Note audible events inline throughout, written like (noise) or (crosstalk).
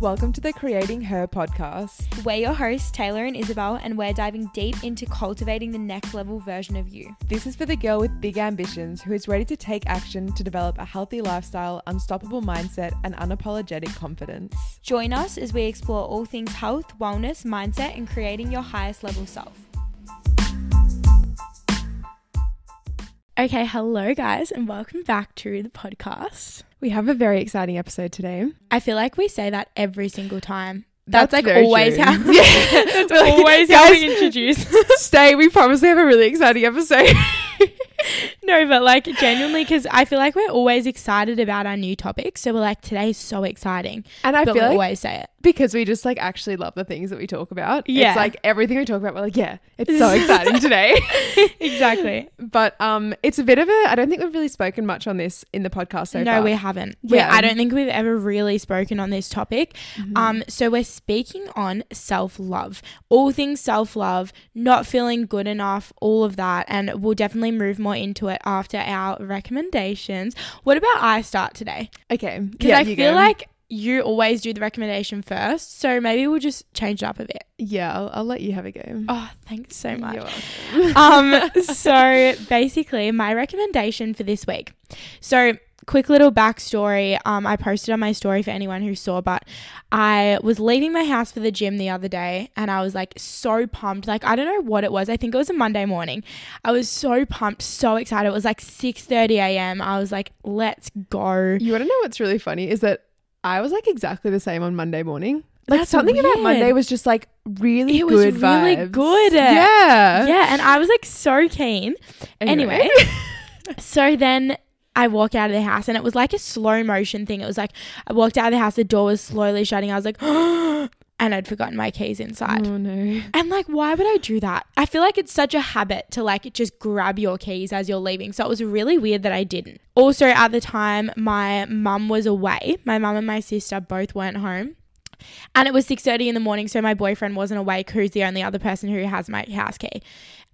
Welcome to the Creating Her podcast. We're your hosts, Tayla and Isabel, and we're diving deep into cultivating the next level version of you. This is for the girl with big ambitions who is ready to take action to develop a healthy lifestyle, unstoppable mindset, and unapologetic confidence. Join us as we explore all things health, wellness, mindset, and creating your highest level self. Okay, hello guys, and welcome back to the podcast. We have a very exciting episode today. I feel like we say that every single time. That's, That's like always true. how Yeah. (laughs) that's (laughs) always how we introduce. Stay, we promise we have a really exciting episode. (laughs) no, but like genuinely, because I feel like we're always excited about our new topics. So we're like, today's so exciting. and I but feel we like always say it. because we just like actually love the things that we talk about. Yeah. It's like everything we talk about, we're like, yeah, it's so exciting today. (laughs) Exactly. But um it's a bit of a I don't think we've really spoken much on this in the podcast so no, far. we haven't. We, Yeah. I don't think we've ever really spoken on this topic. Um, so we're speaking on self love, all things self love, not feeling good enough, all of that, and we'll definitely move more into it after our recommendations. What about I start today? Okay. Because Yeah, I feel go. like you always do the recommendation first, so maybe we'll just change it up a bit. Yeah, I'll, I'll let you have a go. Oh, thanks so much. Um (laughs) so basically my recommendation for this week so quick little backstory um i posted on my story for anyone who saw but i was leaving my house for the gym the other day and i was like so pumped like i don't know what it was i think it was a monday morning i was so pumped so excited it was like 6 a.m i was like let's go You want to know what's really funny is that I was like exactly the same on Monday morning. Like That's something about. Monday was just like really It was good really vibes. good. Yeah. yeah and i was like so keen Anyway, (laughs) so then I walk out of the house and it was like a slow motion thing. It was like I walked out of the house, the door was slowly shutting. I was like, (gasps) and I'd forgotten my keys inside. oh no. And like, why would I do that? I feel like it's such a habit to like just grab your keys as you're leaving. So it was really weird that I didn't. Also, at the time, my mum was away. My mum and my sister both weren't home. And it was 6:30 in the morning, so my boyfriend wasn't awake, who's the only other person who has my house key.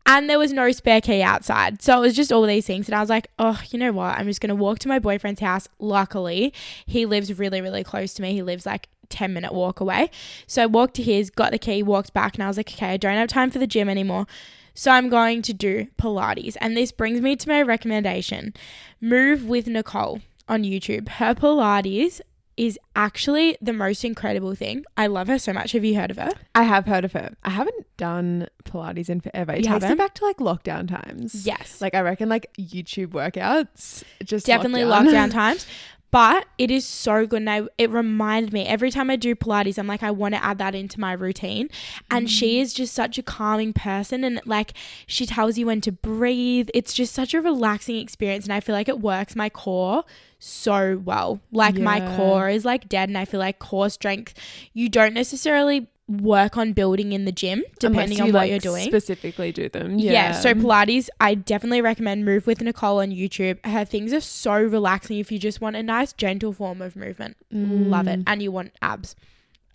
And there was no spare key outside. So it was just all these things. And I was like, oh, you know what? I'm just going to walk to my boyfriend's house. Luckily, he lives really, really close to me. He lives like 10 minute walk away. So I walked to his, got the key, walked back, and I was like, okay, I don't have time for the gym anymore. So I'm going to do Pilates. And this brings me to my recommendation Move with Nicole on YouTube. Her Pilates is actually the most incredible thing. I love her so much. Have you heard of her? I have heard of her. I haven't done Pilates in forever. It You takes me haven't? back to like lockdown times. Yes. Like I reckon like YouTube workouts just definitely lockdown. (laughs) lockdown times. But it is so good. And I, it reminded me every time I do Pilates, I'm like, I want to add that into my routine. And she mm. is just such a calming person. And like, she tells you when to breathe. It's just such a relaxing experience. And I feel like it works my core so well. Like, my core is like dead. And I feel like core strength, you don't necessarily work on building in the gym, depending on what like, you're doing. Specifically do them. Yeah. Yeah. So Pilates, I definitely recommend Move with Nicole on YouTube. Her things are so relaxing if you just want a nice, gentle form of movement. Love it. And you want abs.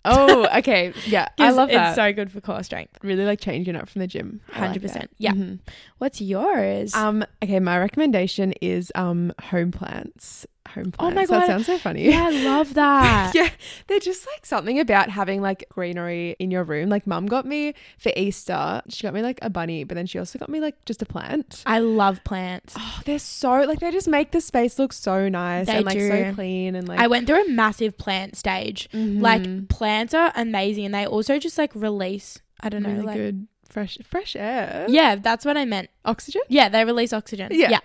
Oh, (laughs) okay. Yeah. I love that. It's so good for core strength. really like changing up from the gym. I like 100%. that. Yeah. Mhm. What's yours? Um. Okay. My recommendation is um home plants. Home plants. Oh my God. That sounds so funny. yeah, I love (laughs) that. yeah, they're just like something about having like greenery in your room. Like, mum got me for Easter, she got me like a bunny, but then she also got me like just a plant. I love plants. Oh, they're so like they just make the space look so nice They and like so clean and like I went through a massive plant stage. Mhm. Like plants are amazing and they also just like release, I don't know, really like good fresh fresh air. Yeah, that's what I meant. Oxygen. Yeah, they release oxygen. Yeah.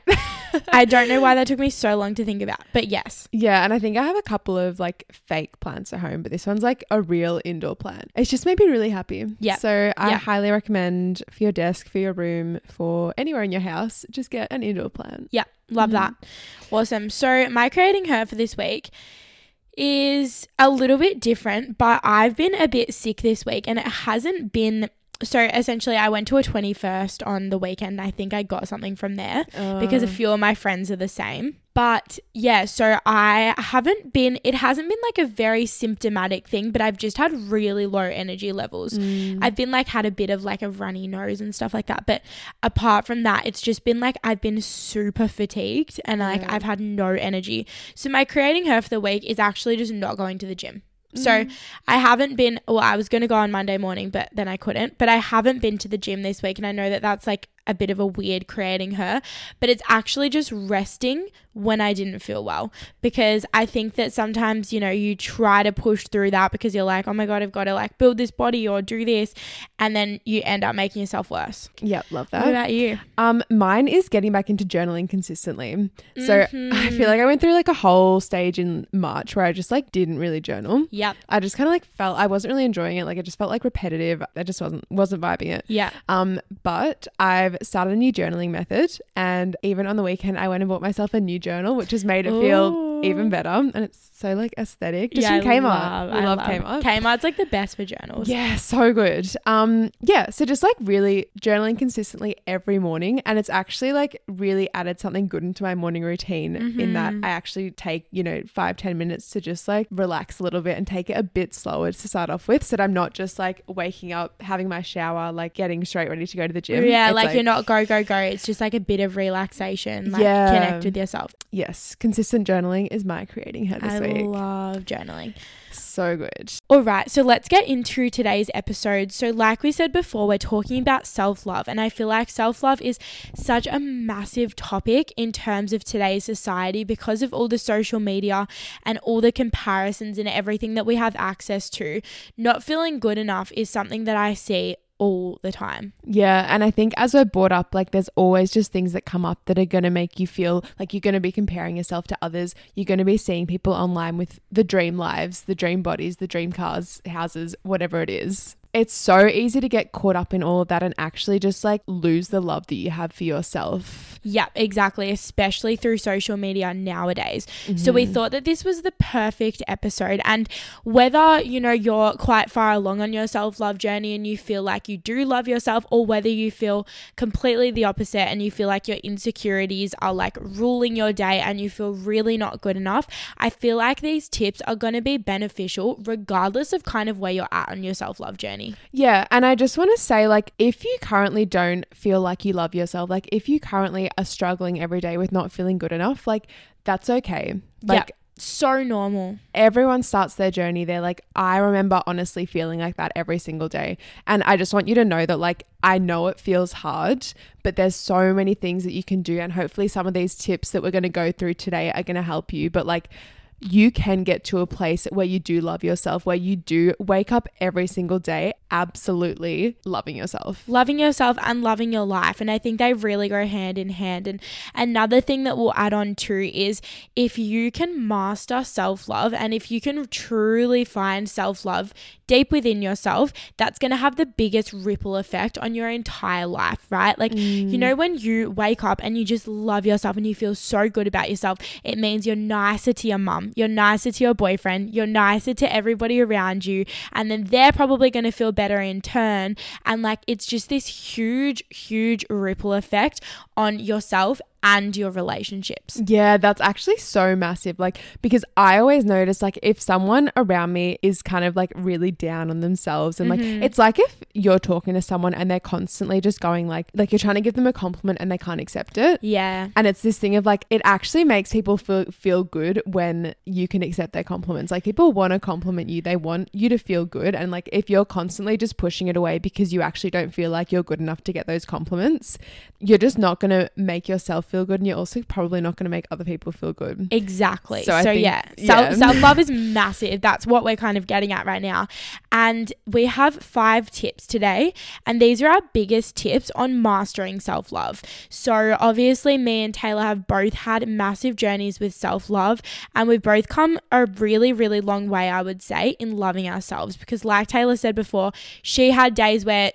I don't know why that took me so long to think about, but yes. Yeah, and I think I have a couple of like fake plants at home, but this one's like a real indoor plant. It's just made me really happy. Yeah. So I Yeah. highly recommend for your desk, for your room, for anywhere in your house, just get an indoor plant. Yeah, love Mhm. that. Awesome. So, my creating her for this week is a little bit different, but I've been a bit sick this week and it hasn't been. So, essentially, I went to a 21st on the weekend. I think I got something from there because a Uh, few of my friends are the same. But yeah, so I haven't been, it hasn't been like a very symptomatic thing, but I've just had really low energy levels. mm, I've been like had a bit of like a runny nose and stuff like that. But apart from that, it's just been like I've been super fatigued and like Yeah. I've had no energy. So my creating her for the week is actually just not going to the gym. So Mm. I haven't been, well, I was going to go on Monday morning, but then I couldn't. But I haven't been to the gym this week. And I know that that's like a bit of a weird creating her, but it's actually just resting when I didn't feel well. Because I think that sometimes, you know, you try to push through that because you're like, oh my God, I've got to like build this body or do this. And then you end up making yourself worse. Yep, love What that. about you? Um, mine is getting back into journaling consistently. So I Mhm. feel like I went through like a whole stage in March where I just like didn't really journal. Yep. I just kind of like felt I wasn't really enjoying it. Like it just felt like repetitive. I just wasn't wasn't vibing it. Yeah. Um, but I've started a new journaling method, and even on the weekend, I went and bought myself a new journal, which has made it feel Ooh. even better. And it's so like aesthetic. Just yeah, from I Kmart. love, I love, love Kmart. Kmart's like the best for journals. Yeah, so good. Um, yeah, so just like really journaling consistently every morning, and it's actually like really added something good into my morning routine. In that Mhm. I actually take you know five ten minutes to just like relax a little bit and take it a bit slower to start off with, so that I'm not just like waking up, having my shower, like getting straight ready to go to the gym. Yeah, It's, like, you're not go go go. It's just like a bit of relaxation. Like Yeah. connect with yourself. Yes, consistent journaling is my creating her this week. I week. love journaling. so good. All right, so let's get into today's episode. So, like we said before, we're talking about self love, and I feel like self love is such a massive topic in terms of today's society because of all the social media and all the comparisons and everything that we have access to. Not feeling good enough is something that I see all the time. Yeah, and I think as we're brought up, like there's always just things that come up that are going to make you feel like you're going to be comparing yourself to others. You're going to be seeing people online with the dream lives, the dream bodies, the dream cars, houses, whatever it is. It's so easy to get caught up in all of that and actually just like lose the love that you have for yourself. Yeah, exactly, especially through social media nowadays. So we mm-hmm. thought that this was the perfect episode. And whether, you know, you're quite far along on your self love journey and you feel like you do love yourself, or whether you feel completely the opposite and you feel like your insecurities are like ruling your day and you feel really not good enough, I feel like these tips are going to be beneficial regardless of kind of where you're at on your self love journey. Yeah, and I just want to say like if you currently don't feel like you love yourself, like if you currently are struggling every day with not feeling good enough, like that's okay. Like Yep. So normal. everyone starts their journey They're Like, I remember honestly feeling like that every single day. And I just want you to know that, like, I know it feels hard, but there's so many things that you can do. And hopefully, some of these tips that we're going to go through today are going to help you. But, like, you can get to a place where you do love yourself, where you do wake up every single day absolutely loving yourself. loving yourself and loving your life and i think they really go hand in hand and another thing that we'll add on to is if you can master self-love and if you can truly find self-love deep within yourself that's going to have the biggest ripple effect on your entire life right? Like you know mm. when you wake up and you just love yourself and you feel so good about yourself it means you're nicer to your mum you're nicer to your boyfriend you're nicer to everybody around you and then they're probably going to feel better in turn. And like it's just this huge huge ripple effect on yourself and your relationships Yeah, that's actually so massive. Like, because I always notice, like, if someone around me is kind of like really down on themselves, and like, mm-hmm. it's like if you're talking to someone and they're constantly just going, like, like you're trying to give them a compliment and they can't accept it. yeah And it's this thing of like, it actually makes people feel, feel good when you can accept their compliments. Like, people want to compliment you, they want you to feel good. And like, if you're constantly just pushing it away because you actually don't feel like you're good enough to get those compliments, you're just not going to make yourself feel good. And you're also probably not going to make other people feel good. Exactly. So So, think- yeah, yeah. self self love is massive. That's what we're kind of getting at right now. And we have five tips today, and these are our biggest tips on mastering self love. So obviously, me and Tayla have both had massive journeys with self love, and we've both come a really, really long way, I would say, in loving ourselves. Because, like Tayla said before, she had days where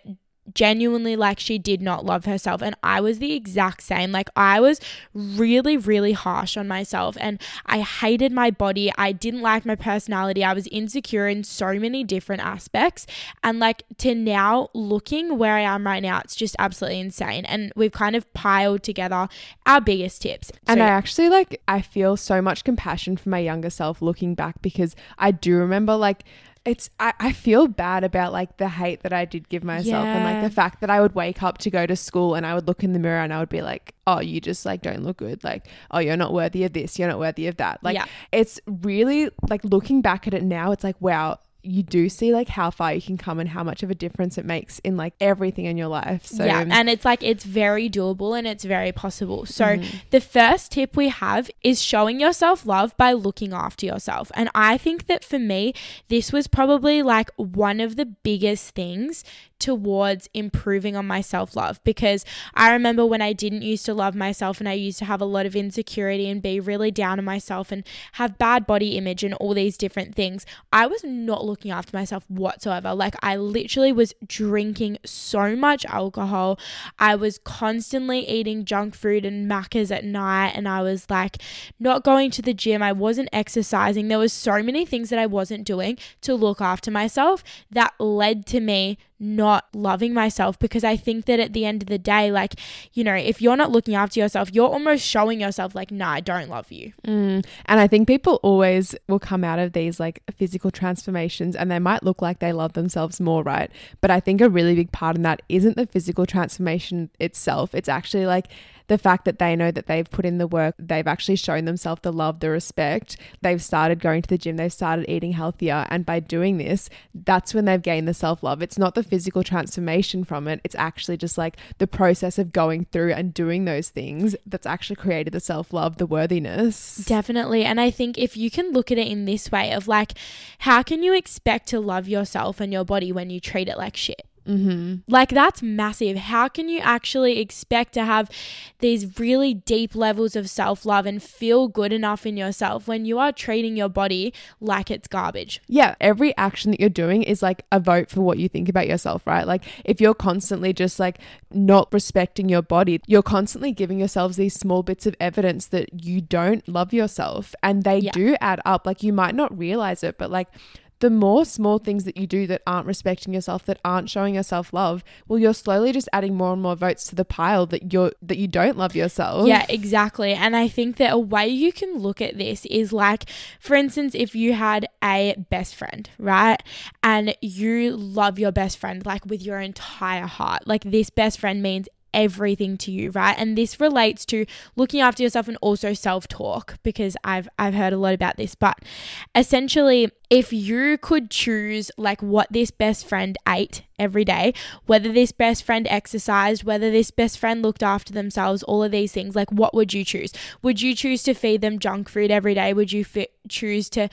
genuinely like she did not love herself. And I was the exact same. Like I was really really harsh on myself and I hated my body. I didn't like my personality. I was insecure in so many different aspects. And like to now looking where I am right now it's just absolutely insane. And we've kind of piled together our biggest tips. And I actually like I feel so much compassion for my younger self looking back because I do remember like it's I, I feel bad about like the hate that I did give myself and like the fact that I would wake up to go to school and I would look in the mirror and I would be like, oh, you just like don't look good. Like, oh, you're not worthy of this. You're not worthy of that. Like, Yeah. it's really like looking back at it now, it's like, wow. You do see like how far you can come and how much of a difference it makes in like everything in your life. So yeah, and it's like it's very doable and it's very possible. So Mm-hmm. the first tip we have is showing yourself love by looking after yourself. And I think that for me, this was probably like one of the biggest things towards improving on my self-love because I remember when I didn't used to love myself and I used to have a lot of insecurity and be really down on myself and have bad body image and all these different things. I was not looking after myself whatsoever. Like I literally was drinking so much alcohol. I was constantly eating junk food and Maccas at night and I was like not going to the gym. I wasn't exercising. There was so many things that I wasn't doing to look after myself that led to me not loving myself because I think that at the end of the day, like, you know, if you're not looking after yourself, you're almost showing yourself, like, nah, I don't love you. Mm. And I think people always will come out of these like physical transformations and they might look like they love themselves more, right? But I think a really big part in that isn't the physical transformation itself. It's actually like the fact that they know that they've put in the work, they've actually shown themselves the love, the respect, they've started going to the gym, they've started eating healthier. And by doing this, that's when they've gained the self love. It's not the physical transformation from it, it's actually just like the process of going through and doing those things that's actually created the self love, the worthiness. Definitely. And I think if you can look at it in this way of like, how can you expect to love yourself and your body when you treat it like shit? Mm-hmm. Like that's massive. How can you actually expect to have these really deep levels of self-love and feel good enough in yourself when you are treating your body like it's garbage? Yeah, every action that you're doing is like a vote for what you think about yourself, right? Like if you're constantly just like not respecting your body, you're constantly giving yourselves these small bits of evidence that you don't love yourself and they Yeah. do add up. Like you might not realize it, but like the more small things that you do that aren't respecting yourself, that aren't showing yourself love, well, you're slowly just adding more and more votes to the pile that you're that you don't love yourself. Yeah, exactly. And I think that a way you can look at this is like, for instance, if you had a best friend, right? And you love your best friend like with your entire heart. Like this best friend means everything to you, right? And this relates to looking after yourself and also self-talk because I've I've heard a lot about this, but essentially if you could choose like what this best friend ate every day, whether this best friend exercised, whether this best friend looked after themselves, all of these things, like what would you choose? Would you choose to feed them junk food every day? Would you fi- choose to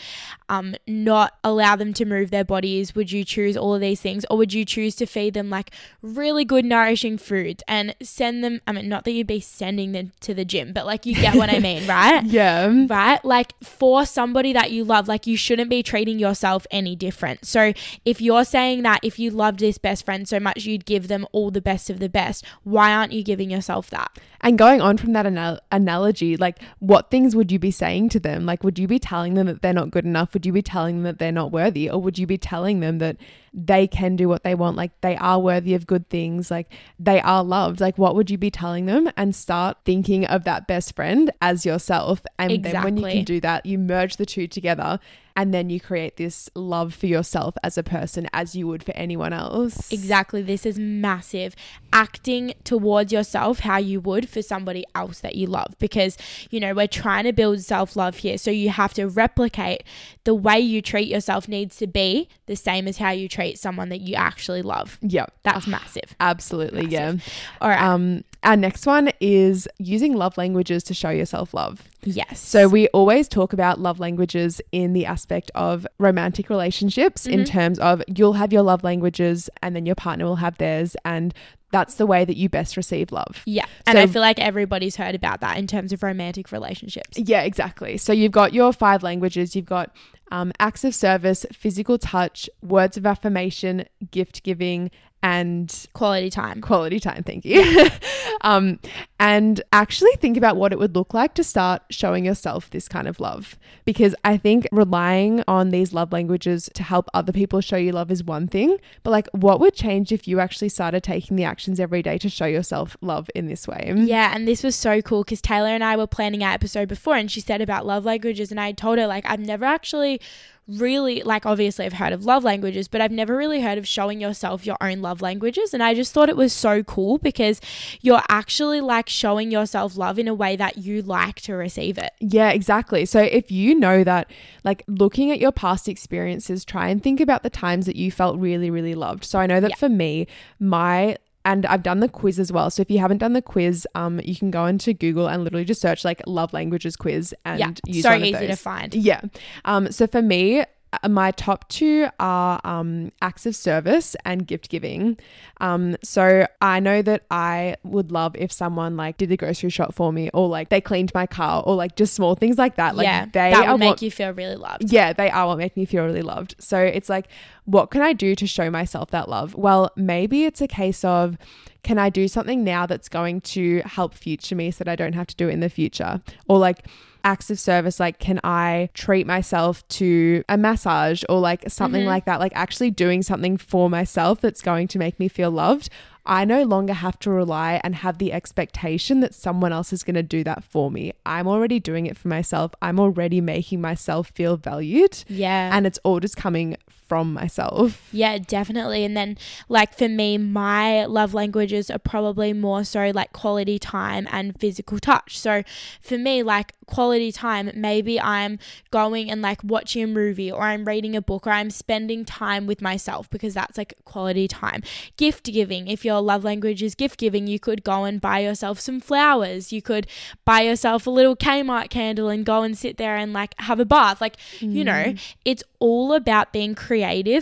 um, not allow them to move their bodies? Would you choose all of these things? Or would you choose to feed them like really good, nourishing foods and send them? I mean, not that you'd be sending them to the gym, but like you get what I mean, right? (laughs) Yeah. right? Like for somebody that you love, like you shouldn't be treating yourself any different. So if you're saying that if you loved this best friend so much, you'd give them all the best of the best, why aren't you giving yourself that? And going on from that anal- analogy, like what things would you be saying to them? Like, would you be telling them that they're not good enough? Would you be telling them that they're not worthy? Or would you be telling them that they can do what they want? Like, they are worthy of good things, like, they are loved. Like, what would you be telling them? And start thinking of that best friend as yourself. And then when you can do that, you merge the two together. And then you create this love for yourself as a person, as you would for anyone else. Exactly. This is massive. Acting towards yourself how you would for somebody else that you love. Because, you know, we're trying to build self love here. So you have to replicate the way you treat yourself needs to be the same as how you treat someone that you actually love. Yeah. That's massive. Absolutely. Yeah. All right. Um, our next one is using love languages to show yourself love. yes. So we always talk about love languages in the aspect of romantic relationships in Mhm. terms of you'll have your love languages and then your partner will have theirs and that's the way that you best receive love. Yeah. And So- I feel like everybody's heard about that in terms of romantic relationships. Yeah, exactly. So you've got your five languages. You've got um, acts of service, physical touch, words of affirmation, gift giving, and Quality time. quality time thank you. (laughs) Um, and actually think about what it would look like to start showing yourself this kind of love. Because i think relying on these love languages to help other people show you love is one thing but like what would change if you actually started taking the actions every day to show yourself love in this way? Yeah, and this was so cool because Tayla and I were planning our episode before, and she said about love languages, and I told her like I've never actually really like obviously I've heard of love languages, but I've never really heard of showing yourself your own love languages. And I just thought it was so cool because you're actually like showing yourself love in a way that you like to receive it. Yeah, exactly. So if you know that, like looking at your past experiences, try and think about the times that you felt really, really loved. So I know that Yeah. for me, my and I've done the quiz as well. So if you haven't done the quiz, um, you can go into Google and literally just search like love languages quiz and yeah, use so one of easy to find. Yeah. Um, so for me, my top two are um, acts of service and gift giving. Um, so I know that I would love if someone like did the grocery shop for me, or like they cleaned my car, or like just small things like that. Like yeah, they that would make what- you feel really loved. yeah, they are what make me feel really loved. So it's like, what can I do to show myself that love? Well, maybe it's a case of, can I do something now that's going to help future me so that I don't have to do it in the future? Or like, acts of service like can i treat myself to a massage or like something Mhm. like that? Like actually doing something for myself that's going to make me feel loved. I no longer have to rely and have the expectation that someone else is going to do that for me. I'm already doing it for myself. I'm already making myself feel valued. Yeah. and it's all just coming from myself Yeah, definitely. And then, like, for me, my love languages are probably more so like quality time and physical touch. So, for me, like, quality time, maybe I'm going and like watching a movie or I'm reading a book or I'm spending time with myself because that's like quality time. Gift giving, if your love language is gift giving, you could go and buy yourself some flowers. You could buy yourself a little Kmart candle and go and sit there and like have a bath. Like, you know, mm. it's all about being creative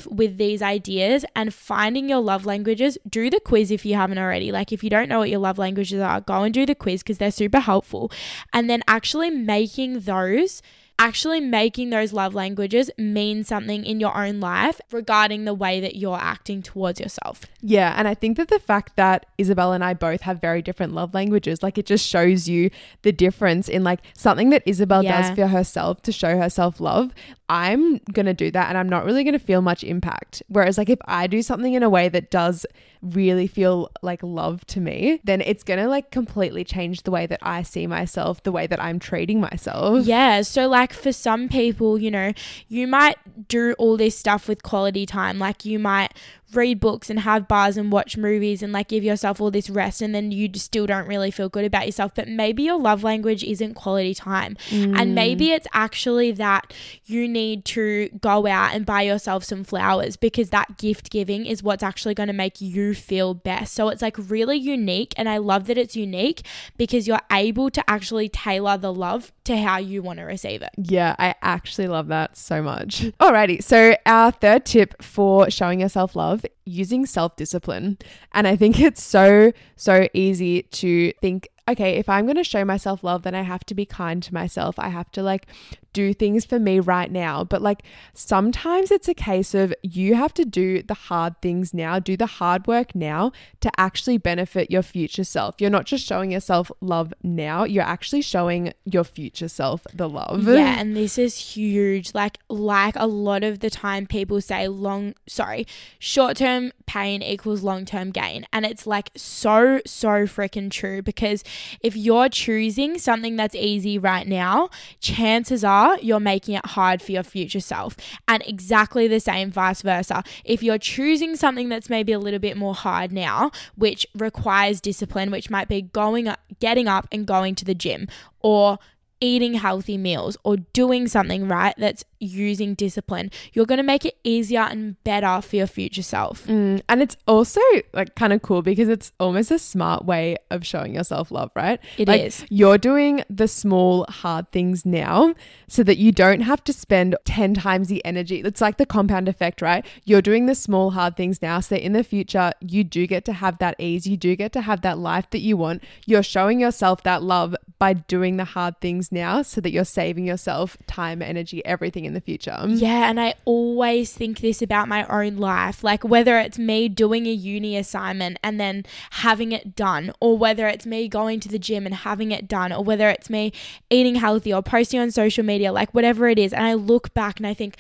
with these ideas and finding your love languages. Do the quiz if you haven't already. Like, if you don't know what your love languages are, go and do the quiz because they're super helpful. And then actually making those. Actually, making those love languages mean something in your own life regarding the way that you're acting towards yourself. Yeah, and I think that the fact that Isabel and I both have very different love languages, like it just shows you the difference in like something that Isabel Yeah. does for herself to show herself love. I'm going to do that and I'm not really going to feel much impact. Whereas like if I do something in a way that does really feel like love to me, then it's going to like completely change the way that I see myself, the way that I'm treating myself. Yeah. So, like, for some people, you know, you might do all this stuff with quality time. Like, you might read books and have bars and watch movies and like give yourself all this rest and then you just still don't really feel good about yourself. But maybe your love language isn't quality time. And mm. maybe it's actually that you need to go out and buy yourself some flowers because that gift giving is what's actually going to make you feel best. So it's like really unique and I love that it's unique because you're able to actually tailor the love to how you want to receive it. Yeah, I actually love that so much. Alrighty, so our third tip for showing yourself love using self discipline. And I think it's so, so easy to think, okay, if I'm going to show myself love, then I have to be kind to myself. I have to like do things for me right now. But like sometimes it's a case of you have to do the hard things now, do the hard work now to actually benefit your future self. You're not just showing yourself love now, you're actually showing your future self the love. Yeah, (laughs) and this is huge. Like like a lot of the time people say long sorry, short-term pain equals long-term gain. And it's like so so freaking true because if you're choosing something that's easy right now, chances are you're making it hard for your future self. And exactly the same vice versa. If you're choosing something that's maybe a little bit more hard now, which requires discipline, which might be going up, getting up and going to the gym or eating healthy meals or doing something right that's using discipline, you're going to make it easier and better for your future self. Mm, and it's also like kind of cool because it's almost a smart way of showing yourself love, right? It is. is. You're doing the small, hard things now so that you don't have to spend 10 times the energy. It's like the compound effect, right? You're doing the small, hard things now so in the future, you do get to have that ease. You do get to have that life that you want. You're showing yourself that love by doing the hard things now so that you're saving yourself time, energy, everything in the future. Yeah, and I always think this about my own life. Like whether it's me doing a uni assignment and then having it done, or whether it's me going to the gym and having it done, or whether it's me eating healthy or posting on social media, like whatever it is. And I look back and I think,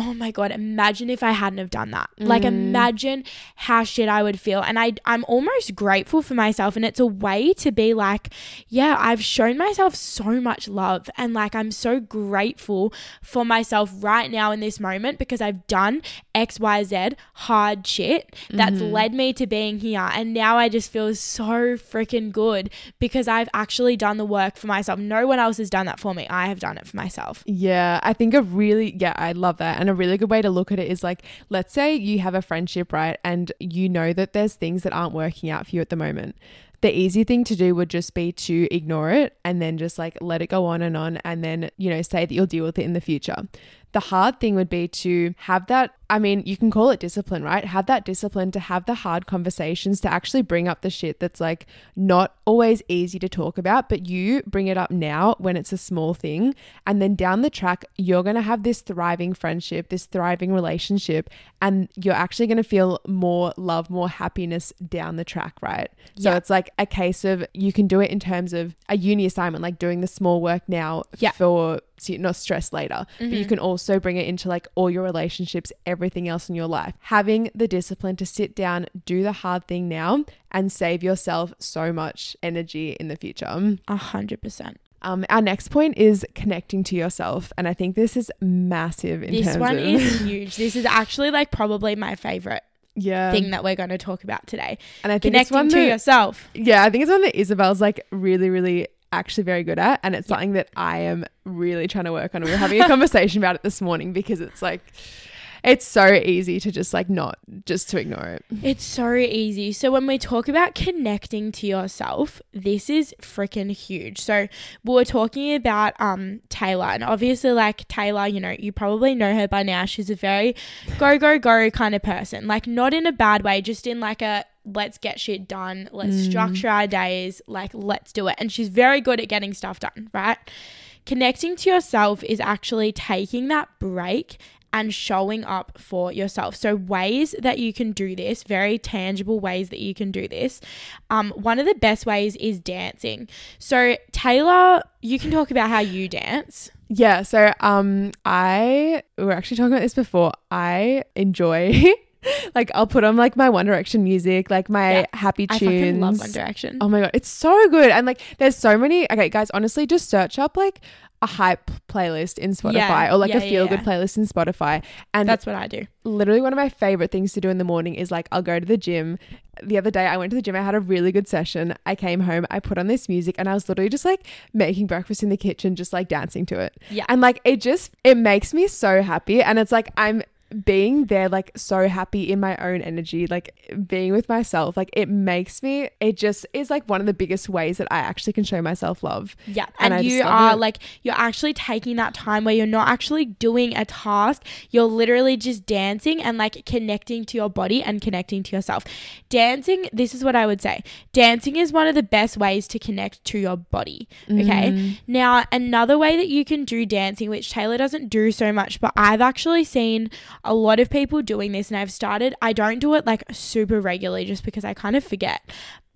oh my god, imagine if I hadn't have done that. Like Mm. imagine how shit I would feel. And I I'm almost grateful for myself and it's a way to be like, yeah, I've shown myself so much love and like I'm so grateful for myself right now in this moment because I've done XYZ hard shit that's Mm-hmm. led me to being here and now I just feel so freaking good because I've actually done the work for myself. No one else has done that for me. I have done it for myself. Yeah, I think a really, yeah, I love that. And a really good way to look at it is like, let's say you have a friendship, right? And you know that there's things that aren't working out for you at the moment. The easy thing to do would just be to ignore it and then just like let it go on and on and then, you know, say that you'll deal with it in the future. The hard thing would be to have that. I mean, you can call it discipline, right? Have that discipline to have the hard conversations to actually bring up the shit that's like not always easy to talk about, but you bring it up now when it's a small thing. And then down the track, you're going to have this thriving friendship, this thriving relationship, and you're actually going to feel more love, more happiness down the track, right? So it's like a case of you can do it in terms of a uni assignment, like doing the small work now Yeah. for so you're not stressed later. But you can also bring it into like all your relationships, everything else in your life. Having the discipline to sit down, do the hard thing now, and save yourself so much energy in the future. A hundred percent. Um, our next point is connecting to yourself, and I think this is massive. In This one is (laughs) huge. This is actually like probably my favorite yeah, thing that we're going to talk about today. and I think it's Connecting one to yourself. yeah, I think it's one that Isabel's like really, really actually very good at, and it's something that I am really trying to work on. We were having a (laughs) conversation about it this morning because it's like it's so easy to just like not just to ignore it. It's so easy. So when we talk about connecting to yourself, this is freaking huge. So we were talking about um Tayla and obviously like Tayla, you know, you probably know her by now. She's a very go go go kind of person. Like not in a bad way, just in like a let's get shit done, let's structure our days, like let's do it. And she's very good at getting stuff done, right? Connecting to yourself is actually taking that break and showing up for yourself. So, ways that you can do this, very tangible ways that you can do this. Um, one of the best ways is dancing. So, Tayla, you can talk about how you dance. Yeah, so um I we were actually talking about this before. I enjoy (laughs) (laughs) like I'll put on like my One Direction music, like my Yeah, happy I tunes. fucking love One Direction. Oh my god, it's so good. And like there's so many okay, guys, honestly, just search up like a hype playlist in Spotify Yeah, or like yeah, a feel good playlist in Spotify. And That's what I do. literally one of my favorite things to do in the morning is like I'll go to the gym. The other day I went to the gym, I had a really good session. I came home, I put on this music and I was literally just like making breakfast in the kitchen, just like dancing to it. Yeah. And like it just it makes me so happy and it's like I'm being there like so happy in my own energy like being with myself like it makes me it just is like one of the biggest ways that i actually can show myself love Yeah. And And, you are it. like, you're actually taking that time where you're not actually doing a task. You're literally just dancing and like connecting to your body and connecting to yourself. Dancing, this is what I would say dancing is one of the best ways to connect to your body. Okay. Mm. Now, another way that you can do dancing, which Tayla doesn't do so much, but I've actually seen a lot of people doing this and I've started, I don't do it like super regularly just because I kind of forget.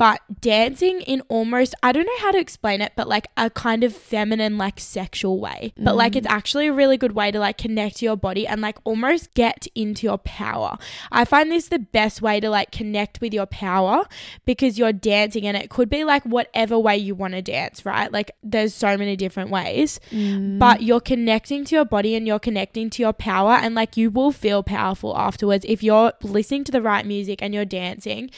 But dancing in almost, I don't know how to explain it, but like a kind of feminine, like sexual way. But like it's mm. actually a really good way to like connect to your body and like almost get into your power. I find this the best way to like connect with your power because you're dancing and it could be like whatever way you want to dance, right? Like there's so many different ways, mm. but you're connecting to your body and you're connecting to your power and like you will feel powerful afterwards if you're listening to the right music and you're dancing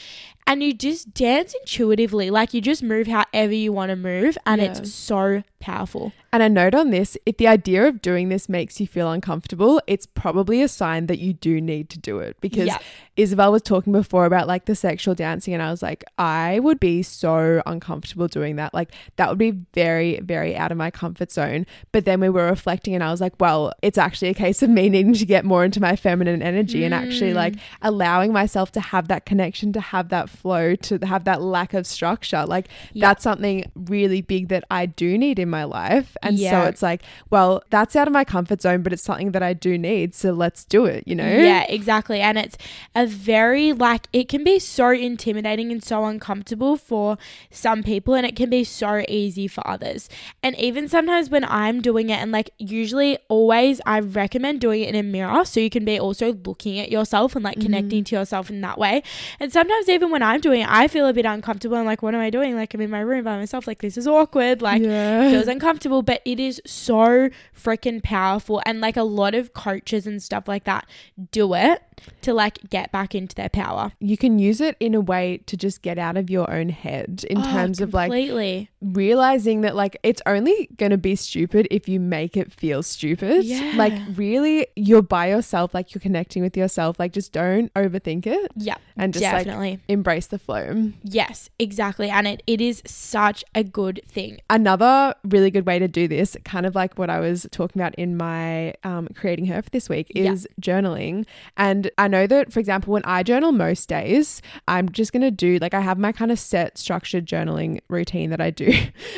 and you just dance intuitively like you just move however you want to move and Yeah. it's so powerful And a note on this if the idea of doing this makes you feel uncomfortable, it's probably a sign that you do need to do it. Because Yeah. Isabel was talking before about like the sexual dancing, and I was like, I would be so uncomfortable doing that. Like, that would be very, very out of my comfort zone. But then we were reflecting, and I was like, well, it's actually a case of me needing to get more into my feminine energy and actually Mm. like allowing myself to have that connection, to have that flow, to have that lack of structure. Like, that's something really big that I do need in my life. And Yeah. so it's like, well, that's out of my comfort zone, but it's something that I do need. So let's do it, you know? Yeah, exactly. And it's a very like it can be so intimidating and so uncomfortable for some people and it can be so easy for others. And even sometimes when I'm doing it and like usually always I recommend doing it in a mirror so you can be also looking at yourself and like connecting mm-hmm. to yourself in that way. And sometimes even when I'm doing it, I feel a bit uncomfortable and like what am I doing? Like I'm in my room by myself like this is awkward. Like yeah. Feels mm-hmm. uncomfortable, but it is so freaking powerful. And like a lot of coaches and stuff like that do it to like get back into their power. you can use it in a way to just get out of your own head in Oh, terms of like completely. realizing that like it's only going to be stupid if you make it feel stupid. Yeah. Like really you're by yourself like you're connecting with yourself like just don't overthink it yeah, and just like definitely. embrace the flow. yes, exactly. And it, it is such a good thing. Another really good way to do this, kind of like what I was talking about in my um, creating her for this week, Yeah. is journaling. And I know that, for example, when I journal most days, I'm just going to do like I have my kind of set structured journaling routine that I do.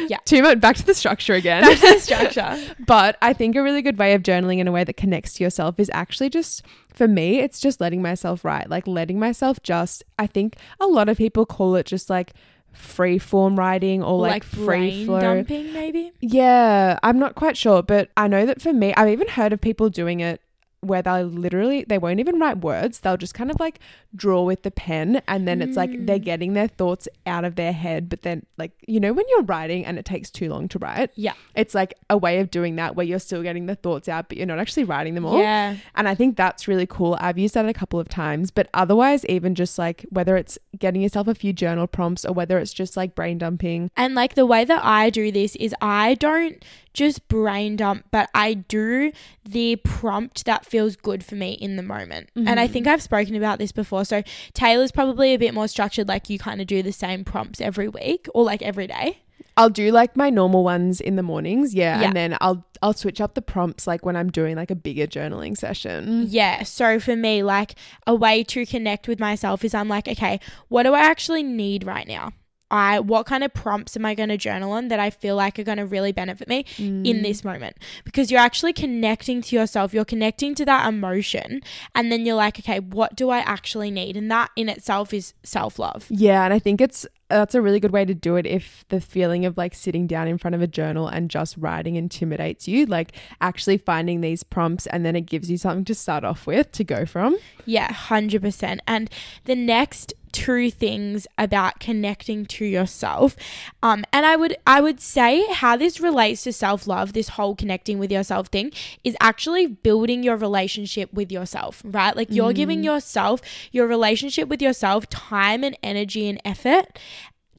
Yeah. (laughs) Too much back to the structure again. Back to the structure. (laughs) but I think a really good way of journaling in a way that connects to yourself is actually just for me, it's just letting myself write, like letting myself just, I think a lot of people call it just like free form writing or like, free brain flow. dumping, maybe. Yeah, I'm not quite sure, but I know that for me, I've even heard of people doing it where they literally they won't even write words they'll just kind of like draw with the pen and then it's like they're Mm. getting their thoughts out of their head but then like you know when you're writing and it takes too long to write Yeah. it's like a way of doing that where you're still getting the thoughts out but you're not actually writing them all Yeah. and I think that's really cool. I've used that a couple of times, but otherwise, even just like whether it's getting yourself a few journal prompts or whether it's just like brain dumping. And like the way that I do this is I don't just brain dump, but I do the prompt that feels good for me in the moment. And I think mm-hmm. I've spoken about this before. So Tayla's probably a bit more structured, like you kind of do the same prompts every week or like every day. I'll do like my normal ones in the mornings, yeah, Yeah. and then I'll I'll switch up the prompts like when I'm doing like a bigger journaling session. Yeah. So for me, like a way to connect with myself is I'm like, okay, what do I actually need right now? I what kind of prompts am I going to journal on that I feel like are going to really benefit me in this mm. moment? Because you're actually connecting to yourself, you're connecting to that emotion, and then you're like, okay, what do I actually need? And that in itself is self-love. Yeah, and I think it's that's a really good way to do it if the feeling of like sitting down in front of a journal and just writing intimidates you, like actually finding these prompts and then it gives you something to start off with to go from. Yeah, 100%. And the next two things about connecting to yourself um and i would i would say how this relates to self-love this whole connecting with yourself thing is actually building your relationship with yourself right like you're giving yourself your relationship with yourself time and energy and effort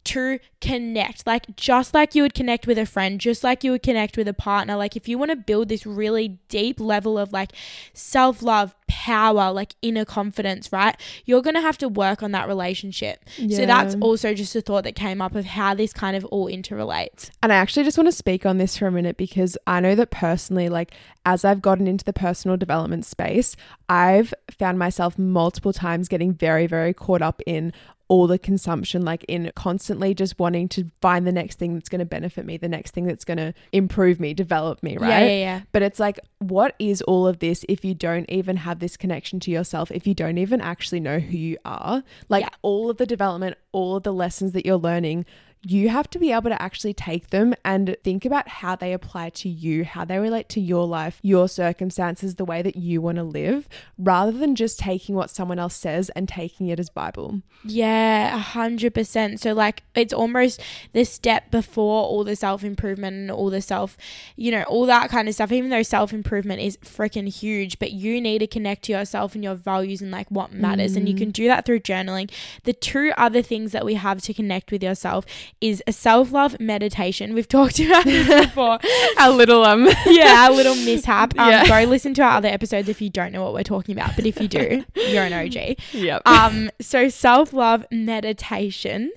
to connect like just like you would connect with a friend just like you would connect with a partner like if you want to build this really deep level of like self-love power like inner confidence right? You're going to have to work on that relationship. So that's also just a thought that came up of how this kind of all interrelates. And I actually just want to speak on this for a minute because I know that personally, like as I've gotten into the personal development space, I've found myself multiple times getting very, very caught up in all the consumption, like in constantly just wanting to find the next thing that's going to benefit me, the next thing that's going to improve me, develop me, right? yeah yeah yeah. But it's like, what is all of this if you don't even have this connection to yourself, if you don't even actually know who you are? Like Yeah. all of the development, all of the lessons that you're learning, you have to be able to actually take them and think about how they apply to you, how they relate to your life, your circumstances, the way that you want to live, rather than just taking what someone else says and taking it as Bible. Yeah, a hundred percent. So like it's almost the step before all the self improvement and all the self, you know, all that kind of stuff. Even though self improvement is freaking huge, but you need to connect to yourself and your values and like what matters, and you mm. can do that through journaling. The two other things that we have to connect with yourself is a self love meditation. We've (laughs) talked about this before. (laughs) A little um (laughs) yeah, a little mishap. Um, Yeah. Go listen to our other episodes if you don't know what we're talking about. But if you do, you're an OG. Yep. Um, so self love meditation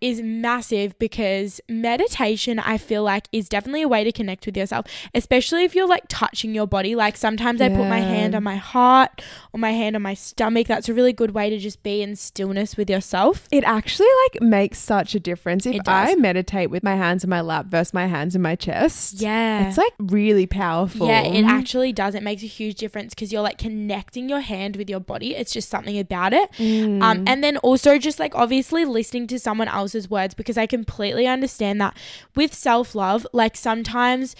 is massive because meditation, I feel like, is definitely a way to connect with yourself, especially if you're like touching your body. Like sometimes I put my hand on my heart or my hand on my stomach. That's a really good way to just be in stillness with yourself. It actually like makes such a difference. If It does. I meditate with my hands in my lap versus my hands in my chest. Yeah. It's like really powerful. Yeah, it actually does. It makes a huge difference because you're like connecting your hand with your body. It's just something about it. Mm. Um, and then also just like obviously listening to someone else's words because I completely understand that with self love, like sometimes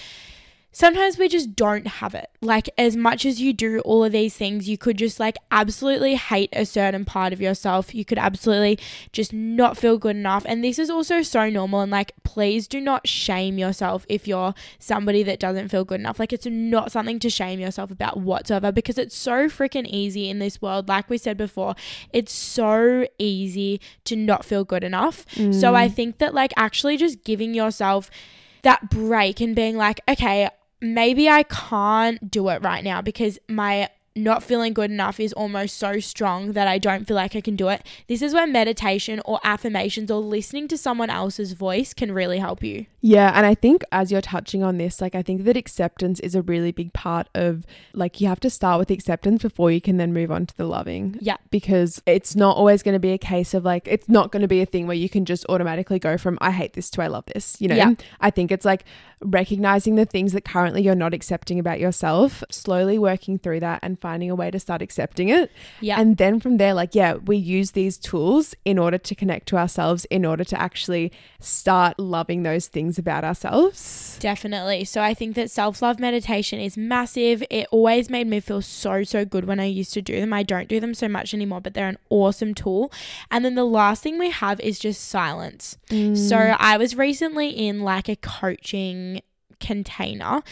sometimes we just don't have it. Like, as much as you do all of these things, you could just like absolutely hate a certain part of yourself. You could absolutely just not feel good enough. And this is also so normal. And like, please do not shame yourself if you're somebody that doesn't feel good enough. Like, it's not something to shame yourself about whatsoever because it's so freaking easy in this world. Like we said before, it's so easy to not feel good enough. So I mm. think that like actually just giving yourself that break and being like, okay, maybe I can't do it right now because my not feeling good enough is almost so strong that I don't feel like I can do it. This is where meditation or affirmations or listening to someone else's voice can really help you. Yeah, and I think as you're touching on this, like I think that acceptance is a really big part of like you have to start with acceptance before you can then move on to the loving. Yeah. Because it's not always going to be a case of like it's not going to be a thing where you can just automatically go from I hate this to I love this, you know. Yeah. I think it's like recognizing the things that currently you're not accepting about yourself, slowly working through that and finding a way to start accepting it. Yeah. And then from there, like, yeah, we use these tools in order to connect to ourselves, in order to actually start loving those things about ourselves. Definitely. So I think that self love meditation is massive. It always made me feel so, so good when I used to do them. I don't do them so much anymore, but they're an awesome tool. And then the last thing we have is just silence. Mm. So I was recently in like a coaching container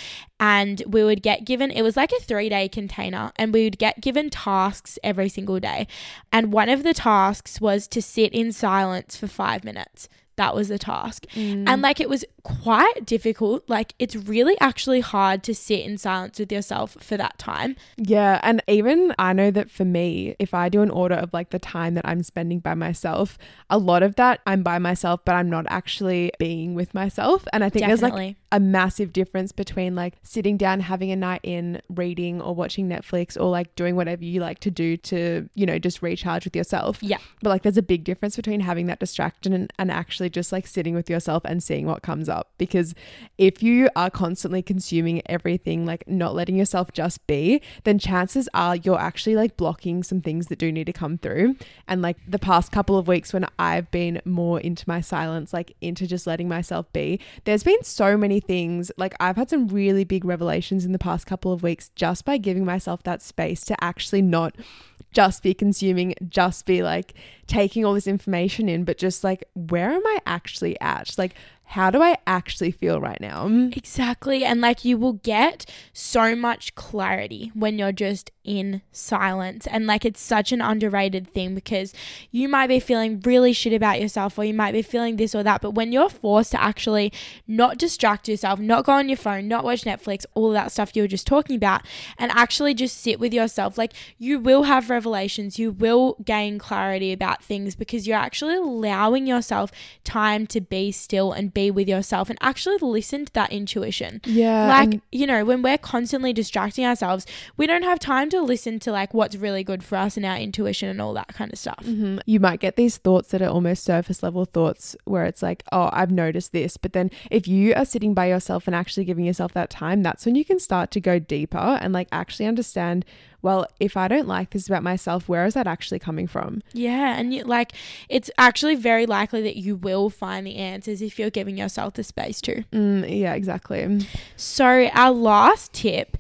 and we would get given it was like a 3 day container and we would get given tasks every single day. And one of the tasks was to sit in silence for 5 minutes. That was the task. Mm. And like it was quite difficult like it's really actually hard to sit in silence with yourself for that time Yeah. And even I know that for me, if I do an order of like the time that I'm spending by myself, a lot of that I'm by myself, but I'm not actually being with myself. And I think there's like a massive difference between like sitting down, having a night in, reading or watching Netflix or like doing whatever you like to do to, you know, just recharge with yourself. Yeah. But like there's a big difference between having that distraction and, and actually just like sitting with yourself and seeing what comes up. Because if you are constantly consuming everything, like not letting yourself just be, then chances are you're actually like blocking some things that do need to come through. And like the past couple of weeks when I've been more into my silence, like into just letting myself be, there's been so many things. Like I've had some really big revelations in the past couple of weeks just by giving myself that space to actually not just be consuming, just be like taking all this information in, but just like, where am I actually at? Like, how do I actually feel right now? Exactly. And like you will get so much clarity when you're just in silence. And like it's such an underrated thing because you might be feeling really shit about yourself or you might be feeling this or that. But when you're forced to actually not distract yourself, not go on your phone, not watch Netflix, all that stuff you were just talking about, and actually just sit with yourself, like you will have revelations, you will gain clarity about things because you're actually allowing yourself time to be still and be with yourself and actually listen to that intuition. Yeah. Like, you know, when we're constantly distracting ourselves, we don't have time to listen to like what's really good for us and our intuition and all that kind of stuff. Mhm. You might get these thoughts that are almost surface level thoughts where it's like, oh, I've noticed this. But then if you are sitting by yourself and actually giving yourself that time, that's when you can start to go deeper and like actually understand, well, if I don't like this about myself, where is that actually coming from? Yeah, and you like it's actually very likely that you will find the answers if you're giving yourself the space to. Mm, yeah, exactly. So, our last tip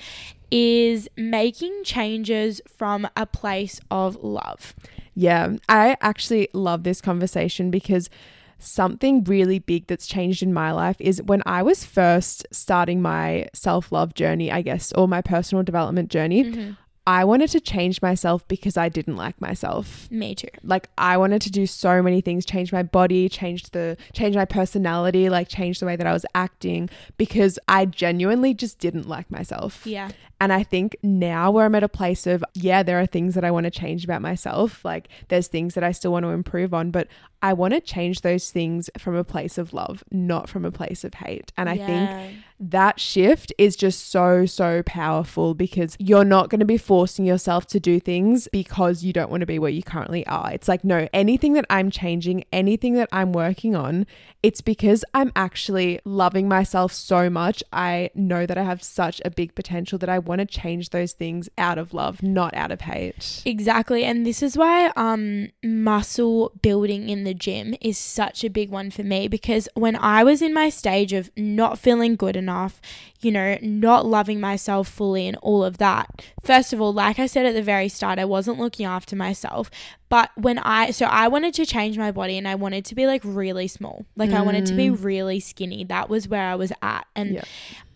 is making changes from a place of love. Yeah, I actually love this conversation because something really big that's changed in my life is when I was first starting my self love journey, I guess, or my personal development journey. I wanted to change myself because I didn't like myself. Me too. Like I wanted to do so many things, change my body, change the change my personality, like change the way that I was acting because I genuinely just didn't like myself. Yeah. And I think now where I'm at a place of, yeah, there are things that I want to change about myself. Like there's things that I still want to improve on, but I want to change those things from a place of love, not from a place of hate. And I think Yeah. That shift is just so, so powerful because you're not going to be forcing yourself to do things because you don't want to be where you currently are. It's like, no, anything that I'm changing, anything that I'm working on, it's because I'm actually loving myself so much. I know that I have such a big potential that I want to change those things out of love, not out of hate. Exactly. And this is why um muscle building in the gym is such a big one for me because when I was in my stage of not feeling good enough, you know, not loving myself fully and all of that. First of all, like I said at the very start, I wasn't looking after myself. But when I, so I wanted to change my body and I wanted to be like really small. Like I wanted to be Mm. really skinny. That was where I was at. And Yeah.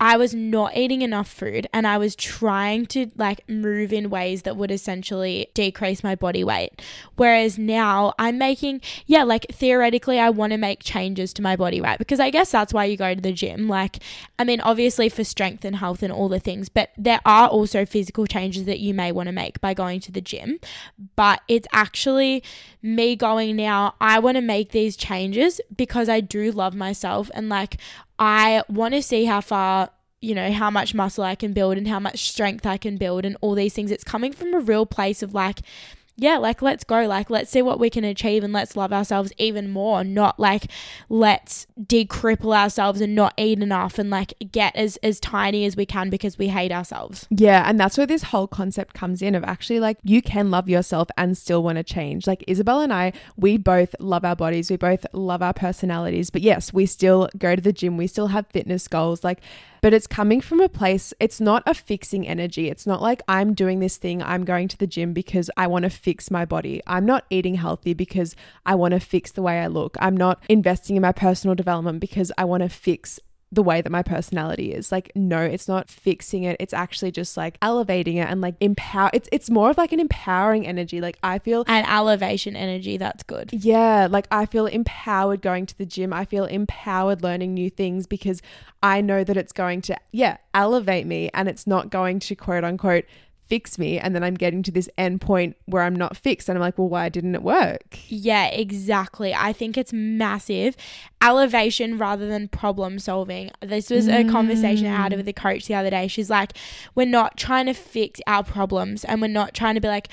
I was not eating enough food and I was trying to like move in ways that would essentially decrease my body weight. Whereas now I'm making, yeah, like theoretically, I want to make changes to my body weight because I guess that's why you go to the gym. Like, I mean, obviously for strength and health and all the things, but there are also physical changes that you may want to make by going to the gym. But it's actually me going now, I want to make these changes because I do love myself and like I want to see how far you know how much muscle I can build and how much strength I can build and all these things. It's coming from a real place of like yeah like let's go like let's see what we can achieve and let's love ourselves even more not like let's decripple ourselves and not eat enough and like get as as tiny as we can because we hate ourselves. Yeah, and that's where this whole concept comes in of actually like you can love yourself and still want to change. Like Isabel and I, we both love our bodies, we both love our personalities, but yes, we still go to the gym, we still have fitness goals, like but it's coming from a place it's not a fixing energy. It's not like I'm doing this thing, I'm going to the gym because I want to fix my body. I'm not eating healthy because I want to fix the way I look. I'm not investing in my personal development because I want to fix the way that my personality is. Like, no, it's not fixing it. It's actually just like elevating it and like empower. It's it's more of like an empowering energy. Like I feel. an elevation energy that's good Yeah, like I feel empowered going to the gym. I feel empowered learning new things because I know that it's going to, yeah, elevate me and it's not going to quote unquote fix me. And then I'm getting to this end point where I'm not fixed. And I'm like, well, why didn't it work? Yeah, exactly. I think it's massive. Elevation rather than problem solving. This was a conversation I had mm. with the coach the other day. She's like, we're not trying to fix our problems and we're not trying to be like,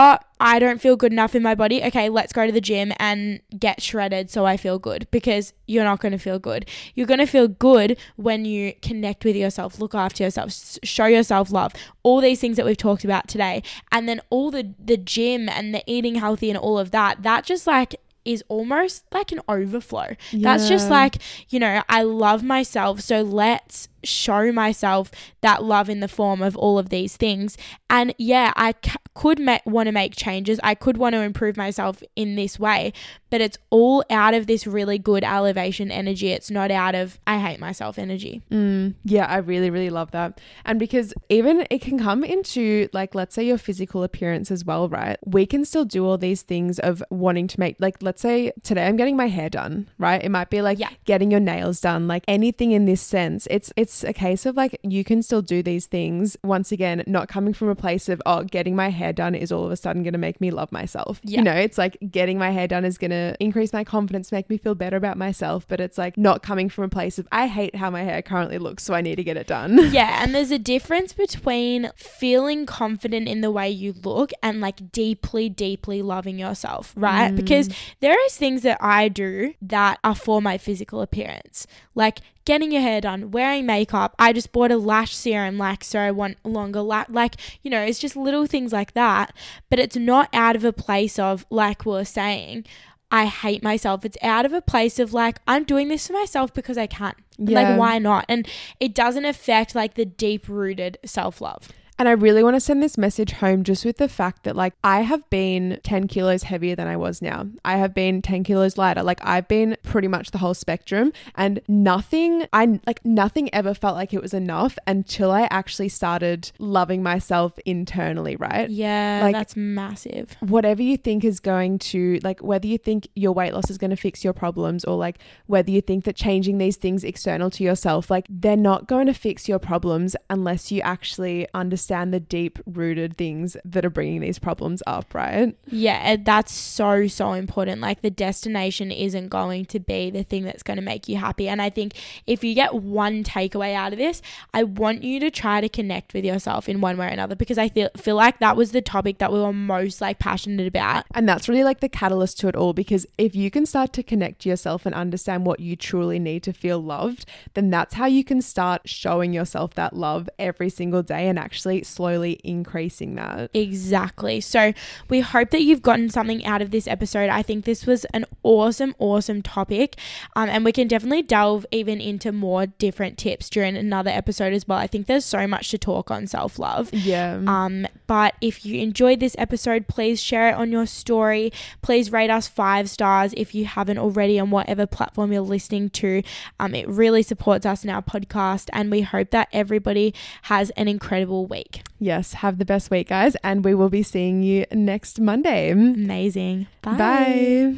oh, I don't feel good enough in my body. Okay, let's go to the gym and get shredded so I feel good because you're not going to feel good. You're going to feel good when you connect with yourself, look after yourself, show yourself love, all these things that we've talked about today. And then all the the gym and the eating healthy and all of that, that just like is almost like an overflow. That's just like, you know, I love myself, so let's show myself that love in the form of all of these things. And yeah, I c- could ma- want to make changes. I could want to improve myself in this way, but it's all out of this really good elevation energy. It's not out of I hate myself energy. Mm, yeah, I really, really love that. And because even it can come into, like, let's say your physical appearance as well, right? We can still do all these things of wanting to make, like, let's say today I'm getting my hair done, right? It might be like Yeah. getting your nails done, like anything in this sense. It's, it's a case of like, you can still do these things. Once again, not coming from a place of, oh, getting my hair done is all of a sudden going to make me love myself. Yeah. You know, it's like getting my hair done is going to increase my confidence, make me feel better about myself. But it's like not coming from a place of, I hate how my hair currently looks, so I need to get it done. (laughs) Yeah, and there's a difference between feeling confident in the way you look and like deeply, deeply loving yourself, right? Mm. Because there is things that I do that are for my physical appearance, like getting your hair done, wearing makeup. I just bought a lash serum, like so I want longer lash. Like you know, it's just little things like that. But it's not out of a place of like we we're saying. I hate myself. It's out of a place of like, I'm doing this for myself because I can. Yeah. Like, why not? And it doesn't affect like the deep rooted self love. And I really want to send this message home just with the fact that, like, I have been 10 kilos heavier than I was now. I have been 10 kilos lighter. Like, I've been pretty much the whole spectrum, and nothing, I like, nothing ever felt like it was enough until I actually started loving myself internally, right? Yeah, Like- that's massive. whatever you think is going to like whether you think your weight loss is going to fix your problems or like whether you think that changing these things external to yourself like they're not going to fix your problems unless you actually understand understand the deep rooted things that are bringing these problems up, right? Yeah, that's so, so important. Like the destination isn't going to be the thing that's going to make you happy. And I think if you get one takeaway out of this, I want you to try to connect with yourself in one way or another because I feel, feel like that was the topic that we were most like passionate about. And that's really like the catalyst to it all because if you can start to connect to yourself and understand what you truly need to feel loved, then that's how you can start showing yourself that love every single day and actually slowly increasing that. Exactly. So we hope that you've gotten something out of this episode. I think this was an awesome, awesome topic. Um, and we can definitely delve even into more different tips during another episode as well. I think there's so much to talk on self love. Yeah. Um, but if you enjoyed this episode, please share it on your story. Please rate us five stars if you haven't already on whatever platform you're listening to. Um, it really supports us in our podcast, and we hope that everybody has an incredible week. Yes. Have the best week, guys. And we will be seeing you next Monday. Amazing. Bye.